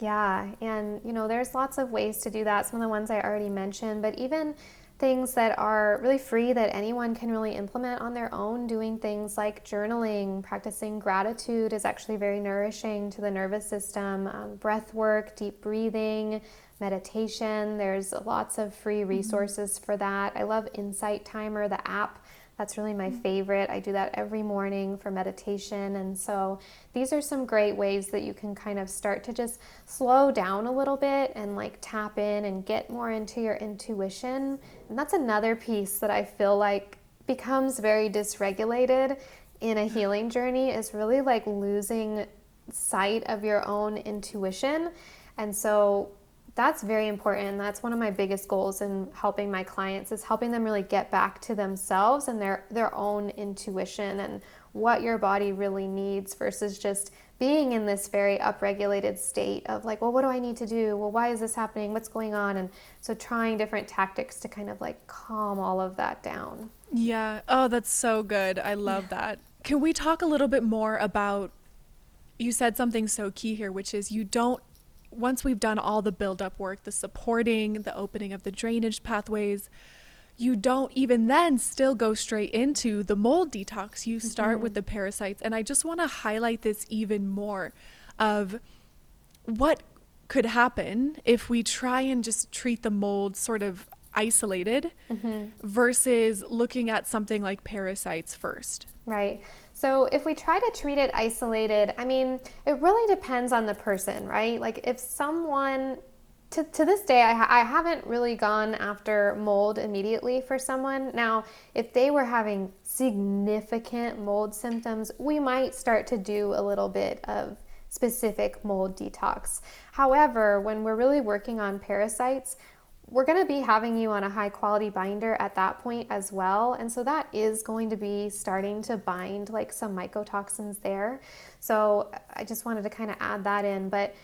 Yeah, and you know, there's lots of ways to do that. Some of the ones I already mentioned, but even things that are really free that anyone can really implement on their own. Doing things like journaling, practicing gratitude is actually very nourishing to the nervous system. Um, breath work, deep breathing, meditation. There's lots of free mm-hmm. resources mm-hmm. for that. I love Insight Timer, the app that's really my favorite. I do that every morning for meditation. And so these are some great ways that you can kind of start to just slow down a little bit and like tap in and get more into your intuition. And that's another piece that I feel like becomes very dysregulated in a healing journey is really like losing sight of your own intuition. And so that's very important. That's one of my biggest goals in helping my clients is helping them really get back to themselves and their their own intuition and what your body really needs versus just being in this very upregulated state of like, well, what do I need to do? Well, why is this happening? What's going on? And so trying different tactics to kind of like calm all of that down. Yeah. Oh, that's so good. I love that. Can we talk a little bit more about you said something so key here, which is you don't once we've done all the build up work, the supporting, the opening of the drainage pathways, you don't even then still go straight into the mold detox. You start mm-hmm. with the parasites. And I just want to highlight this even more of what could happen if we try and just treat the mold sort of isolated mm-hmm. versus looking at something like parasites first. Right. So if we try to treat it isolated, I mean, it really depends on the person, right? Like if someone to, to this day, I, ha- I haven't really gone after mold immediately for someone. Now, if they were having significant mold symptoms, we might start to do a little bit of specific mold detox. However, when we're really working on parasites, we're going to be having you on a high quality binder at that point as well. And so that is going to be starting to bind like some mycotoxins there. So I just wanted to kind of add that in. But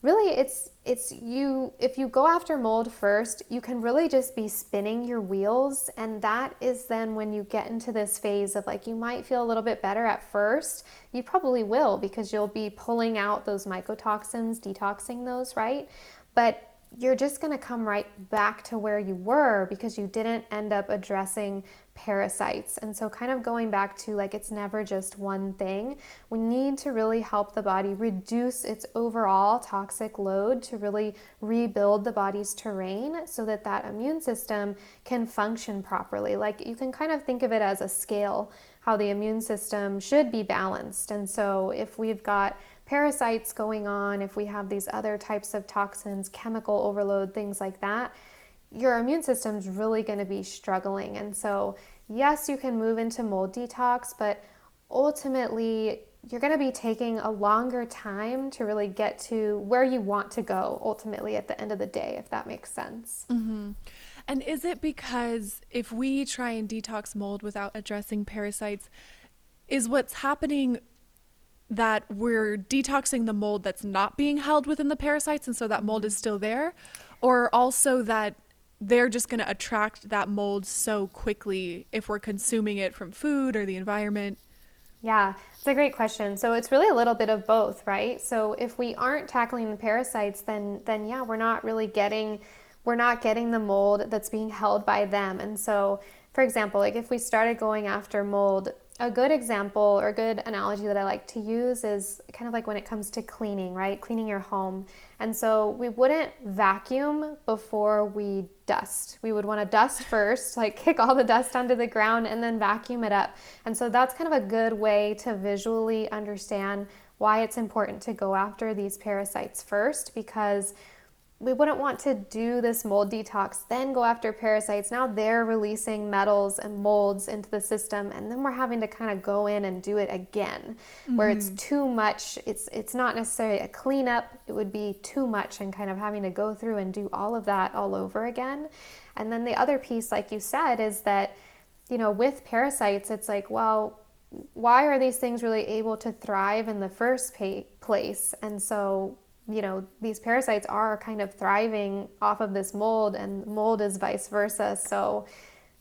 really it's it's you if you go after mold first you can really just be spinning your wheels and that is then when you get into this phase of like you might feel a little bit better at first you probably will because you'll be pulling out those mycotoxins detoxing those right but you're just going to come right back to where you were because you didn't end up addressing parasites. And so, kind of going back to like it's never just one thing, we need to really help the body reduce its overall toxic load to really rebuild the body's terrain so that that immune system can function properly. Like you can kind of think of it as a scale, how the immune system should be balanced. And so, if we've got parasites going on, if we have these other types of toxins, chemical overload, things like that, your immune system's really going to be struggling. And so, yes, you can move into mold detox, but ultimately, you're going to be taking a longer time to really get to where you want to go ultimately at the end of the day, if that makes sense. Mm-hmm. And is it because if we try and detox mold without addressing parasites, is what's happening that we're detoxing the mold that's not being held within the parasites and so that mold is still there? Or also that they're just going to attract that mold so quickly if we're consuming it from food or the environment? Yeah, it's a great question. So it's really a little bit of both, right? So if we aren't tackling the parasites, then then yeah, we're not really getting we're not getting the mold that's being held by them. And so, for example, like if we started going after mold a good example or a good analogy that I like to use is kind of like when it comes to cleaning, right? Cleaning your home. And so we wouldn't vacuum before we dust. We would want to dust first, like kick all the dust onto the ground and then vacuum it up. And so that's kind of a good way to visually understand why it's important to go after these parasites first because we wouldn't want to do this mold detox, then go after parasites. Now they're releasing metals and molds into the system, and then we're having to kind of go in and do it again, mm-hmm. where it's mm-hmm. too much. It's it's not necessarily a cleanup. It would be too much, and kind of having to go through and do all of that all over again. And then the other piece, like you said, is that you know with parasites, it's like well. Why are these things really able to thrive in the first place? And so you know, these parasites are kind of thriving off of this mold, and mold is vice versa. So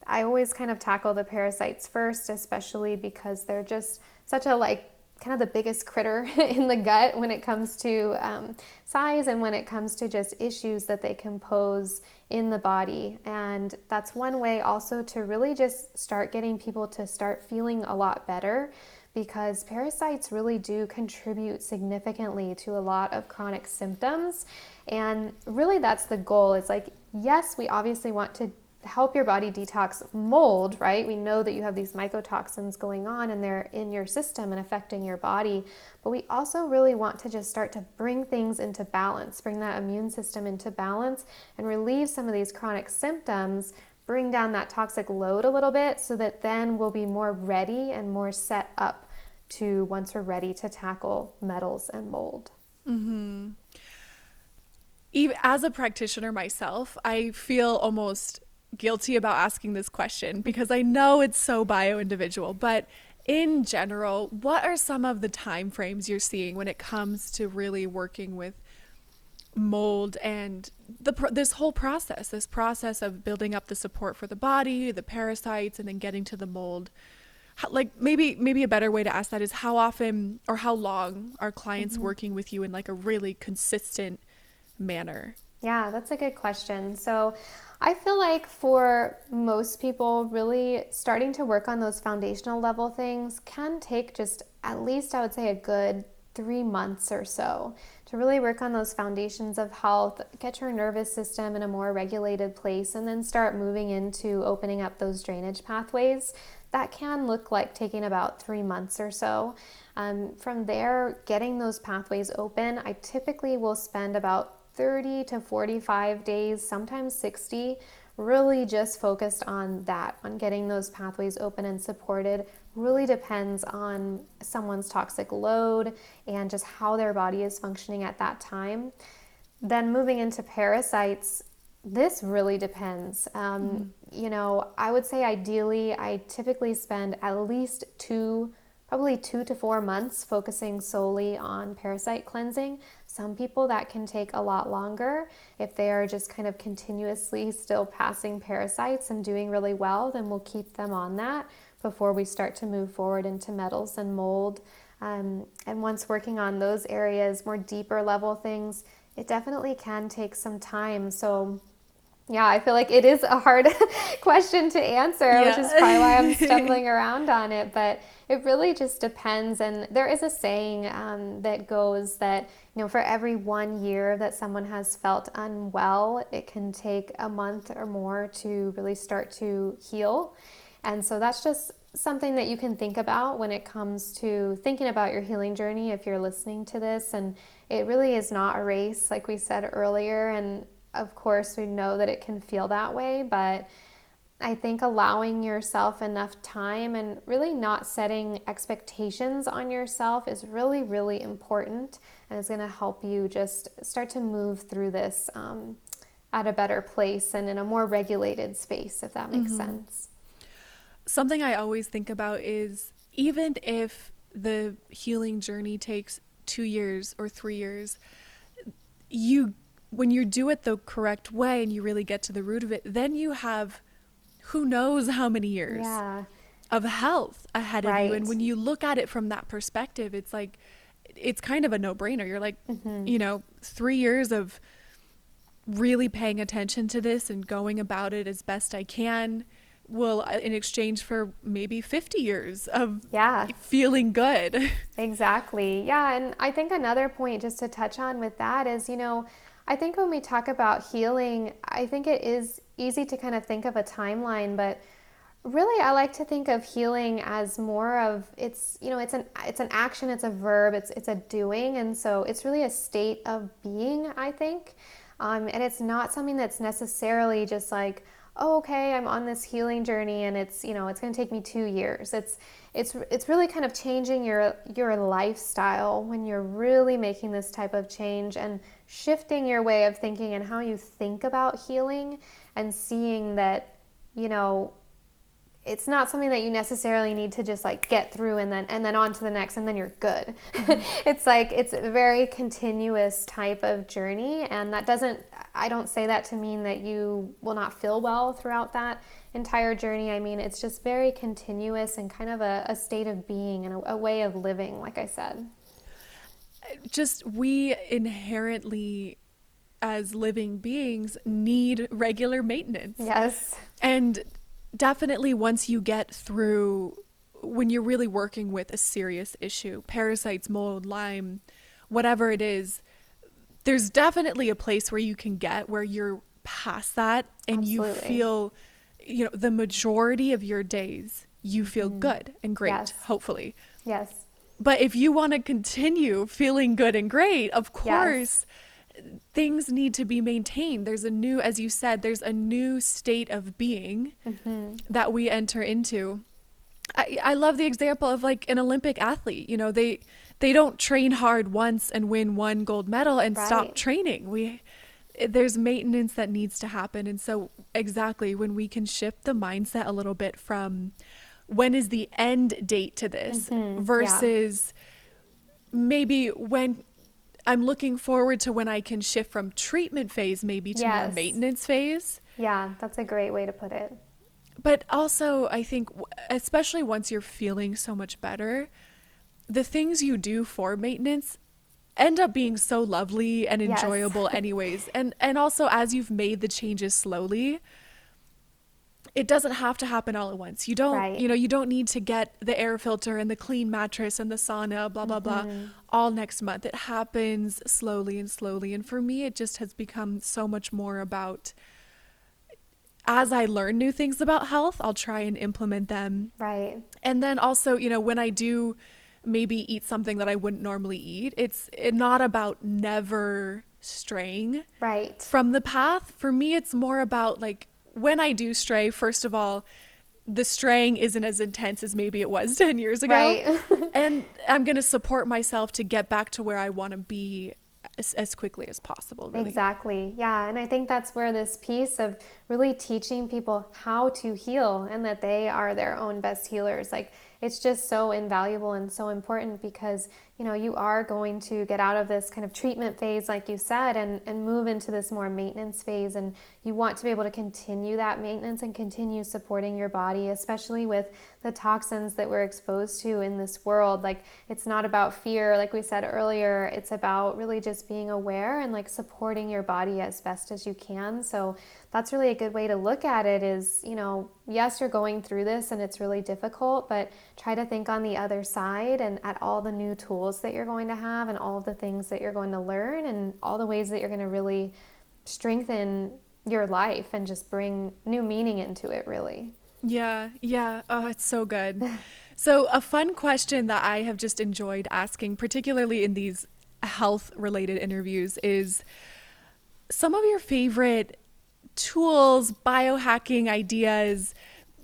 I always kind of tackle the parasites first, especially because they're just such a like kind of the biggest critter in the gut when it comes to um, size and when it comes to just issues that they can pose in the body. And that's one way also to really just start getting people to start feeling a lot better because parasites really do contribute significantly to a lot of chronic symptoms. And really, that's the goal. It's like, yes, we obviously want to help your body detox mold, right? We know that you have these mycotoxins going on and they're in your system and affecting your body. But we also really want to just start to bring things into balance, bring that immune system into balance and relieve some of these chronic symptoms bring down that toxic load a little bit so that then we'll be more ready and more set up to once we're ready to tackle metals and mold. Mm-hmm. Even as a practitioner myself, I feel almost guilty about asking this question because I know it's so bio individual, but in general, what are some of the time frames you're seeing when it comes to really working with mold and the this whole process, this process of building up the support for the body, the parasites and then getting to the mold? How, like maybe maybe a better way to ask that is how often or how long are clients mm-hmm. working with you in like a really consistent manner? Yeah, that's a good question. So, I feel like for most people, really starting to work on those foundational level things can take just at least, I would say, a good three months or so to really work on those foundations of health, get your nervous system in a more regulated place, and then start moving into opening up those drainage pathways that can look like taking about three months or so. Um, from there, getting those pathways open, I typically will spend about 30 to 45 days, sometimes 60, really just focused on that, on getting those pathways open and supported. Really depends on someone's toxic load and just how their body is functioning at that time. Then moving into parasites, this really depends. Um, mm-hmm. You know, I would say ideally, I typically spend at least two, probably two to four months focusing solely on parasite cleansing. Some people that can take a lot longer. If they are just kind of continuously still passing parasites and doing really well, then we'll keep them on that before we start to move forward into metals and mold. Um, and once working on those areas, more deeper level things, it definitely can take some time. So, yeah, I feel like it is a hard question to answer, yeah. which is probably why I'm stumbling around on it. But it really just depends. And there is a saying um, that goes that, you know, for every one year that someone has felt unwell, it can take a month or more to really start to heal. And so that's just something that you can think about when it comes to thinking about your healing journey if you're listening to this. And it really is not a race, like we said earlier. And of course, we know that it can feel that way, but I think allowing yourself enough time and really not setting expectations on yourself is really, really important and it's going to help you just start to move through this um, at a better place and in a more regulated space, if that makes Mm-hmm. sense. Something I always think about is even if the healing journey takes two years or three years, you when you do it the correct way and you really get to the root of it, then you have who knows how many years Yeah. of health ahead of you. And when you look at it from that perspective, it's like it's kind of a no-brainer. You're like, Mm-hmm. you know, 3 years of really paying attention to this and going about it as best I can will uh, in exchange for maybe 50 years of Yeah. feeling good. Exactly. Yeah. And I think another point just to touch on with that is, you know, I think when we talk about healing, I think it is easy to kind of think of a timeline, but really I like to think of healing as more of it's, you know, it's an it's an action, it's a verb, it's it's a doing, and so it's really a state of being, I think. Um, and it's not something that's necessarily just like, oh, okay, I'm on this healing journey and it's, you know, it's going to take me 2 years. It's it's it's really kind of changing your your lifestyle when you're really making this type of change and shifting your way of thinking and how you think about healing and seeing that, you know, it's not something that you necessarily need to just like get through and then and then on to the next and then you're good. Mm-hmm. it's like it's a very continuous type of journey and that doesn't I don't say that to mean that you will not feel well throughout that entire journey. I mean, it's just very continuous and kind of a, a state of being and a, a way of living, like I said. Just we inherently as living beings need regular maintenance. Yes. And definitely once you get through when you're really working with a serious issue, parasites, mold, Lyme, whatever it is, there's definitely a place where you can get where you're past that and you feel you know the majority of your days you feel mm-hmm. good and great Yes. hopefully Yes. but if you want to continue feeling good and great, of course, things need to be maintained. There's a new, as you said, there's a new state of being that we enter into. I, I love the example of like an Olympic athlete. You know, they they don't train hard once and win one gold medal and stop training. We there's maintenance that needs to happen. And so exactly when we can shift the mindset a little bit from when is the end date to this Mm-hmm. versus maybe when I'm looking forward to when I can shift from treatment phase maybe to more maintenance phase. Yeah, that's a great way to put it. But also, I think, especially once you're feeling so much better, the things you do for maintenance end up being so lovely and Yes. enjoyable, anyways. And and also, as you've made the changes slowly, it doesn't have to happen all at once. You don't, Right. you know, you don't need to get the air filter and the clean mattress and the sauna, blah blah blah, mm-hmm. all next month. It happens slowly and slowly. And for me, it just has become so much more about as I learn new things about health, I'll try and implement them. Right. And then also, you know, when I do maybe eat something that I wouldn't normally eat, it's not about never straying Right. from the path. For me, it's more about like when I do stray, first of all, the straying isn't as intense as maybe it was 10 years ago. Right. and I'm going to support myself to get back to where I want to be as, as quickly as possible, really. Exactly. Yeah. And I think that's where this piece of really teaching people how to heal and that they are their own best healers, like it's just so invaluable and so important because, you know, you are going to get out of this kind of treatment phase, like you said, and, and move into this more maintenance phase. And you want to be able to continue that maintenance and continue supporting your body, especially with the toxins that we're exposed to in this world. Like, it's not about fear, like we said earlier, it's about really just being aware and like supporting your body as best as you can. So, that's really a good way to look at it is, you know, yes, you're going through this and it's really difficult, but try to think on the other side and at all the new tools that you're going to have and all the things that you're going to learn and all the ways that you're going to really strengthen your life and just bring new meaning into it, really. Yeah, yeah. Oh, it's so good. So, a fun question that I have just enjoyed asking, particularly in these health related interviews, is some of your favorite tools, biohacking ideas,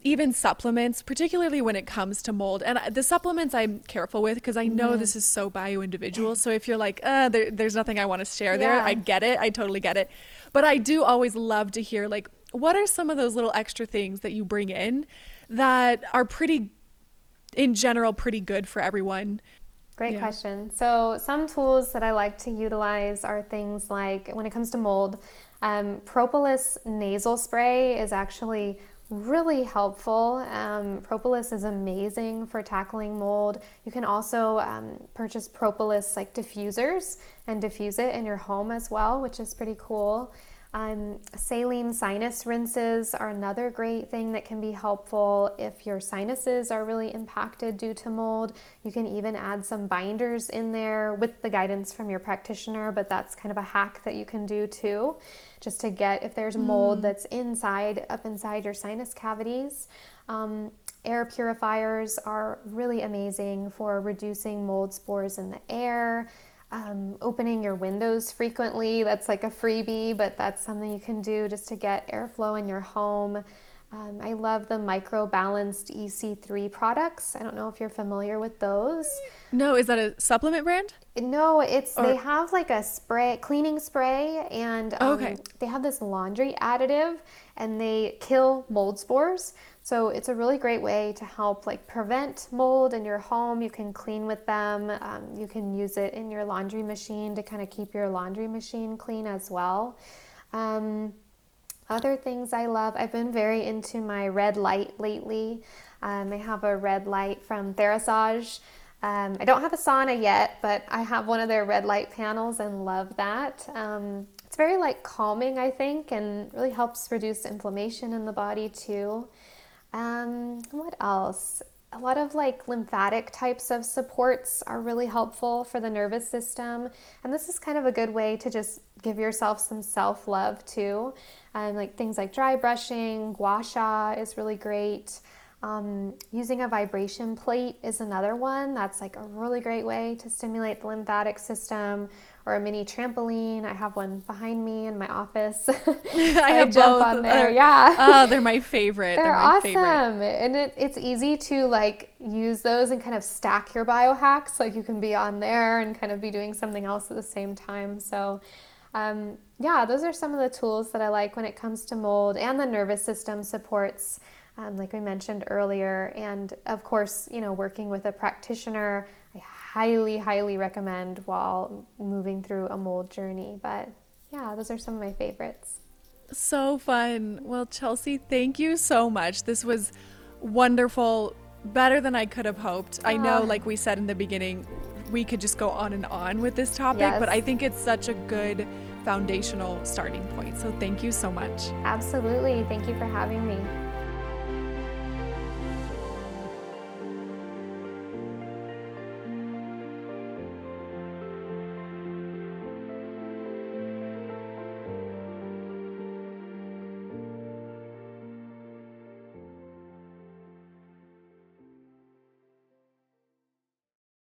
even supplements, particularly when it comes to mold. And the supplements I'm careful with because I know mm-hmm. this is so bio individual. So if you're like, uh, there, there's nothing I want to share yeah. there, I get it. I totally get it. But I do always love to hear, like, what are some of those little extra things that you bring in that are pretty, in general, pretty good for everyone? Great yeah. question. So, some tools that I like to utilize are things like when it comes to mold, um, propolis nasal spray is actually really helpful. Um, propolis is amazing for tackling mold. You can also um, purchase propolis like diffusers and diffuse it in your home as well, which is pretty cool. Um, saline sinus rinses are another great thing that can be helpful if your sinuses are really impacted due to mold. You can even add some binders in there with the guidance from your practitioner, but that's kind of a hack that you can do too, just to get if there's mold mm. that's inside, up inside your sinus cavities. Um, air purifiers are really amazing for reducing mold spores in the air um, opening your windows frequently. That's like a freebie, but that's something you can do just to get airflow in your home. Um, I love the micro balanced EC3 products. I don't know if you're familiar with those. No, is that a supplement brand? No, it's or... they have like a spray, cleaning spray, and um, okay. they have this laundry additive, and they kill mold spores. So it's a really great way to help like prevent mold in your home. You can clean with them. Um, you can use it in your laundry machine to kind of keep your laundry machine clean as well. Um, other things I love, I've been very into my red light lately. Um, I have a red light from Therasage. Um, I don't have a sauna yet, but I have one of their red light panels and love that. Um, it's very like calming, I think, and really helps reduce inflammation in the body too. Um, what else? A lot of like lymphatic types of supports are really helpful for the nervous system. And this is kind of a good way to just give yourself some self love too. Um, like things like dry brushing, gua sha is really great. Um, using a vibration plate is another one. That's like a really great way to stimulate the lymphatic system or a mini trampoline. I have one behind me in my office. I, I have jump both. on there. yeah. Oh, they're my favorite. They're, they're awesome. Favorite. And it, it's easy to like use those and kind of stack your biohacks. Like you can be on there and kind of be doing something else at the same time. So um, yeah, those are some of the tools that I like when it comes to mold and the nervous system supports. Um, like we mentioned earlier, and of course, you know, working with a practitioner, I highly, highly recommend while moving through a mold journey. But yeah, those are some of my favorites. So fun. Well, Chelsea, thank you so much. This was wonderful, better than I could have hoped. I know, like we said in the beginning, we could just go on and on with this topic, yes. but I think it's such a good foundational starting point. So thank you so much. Absolutely. Thank you for having me.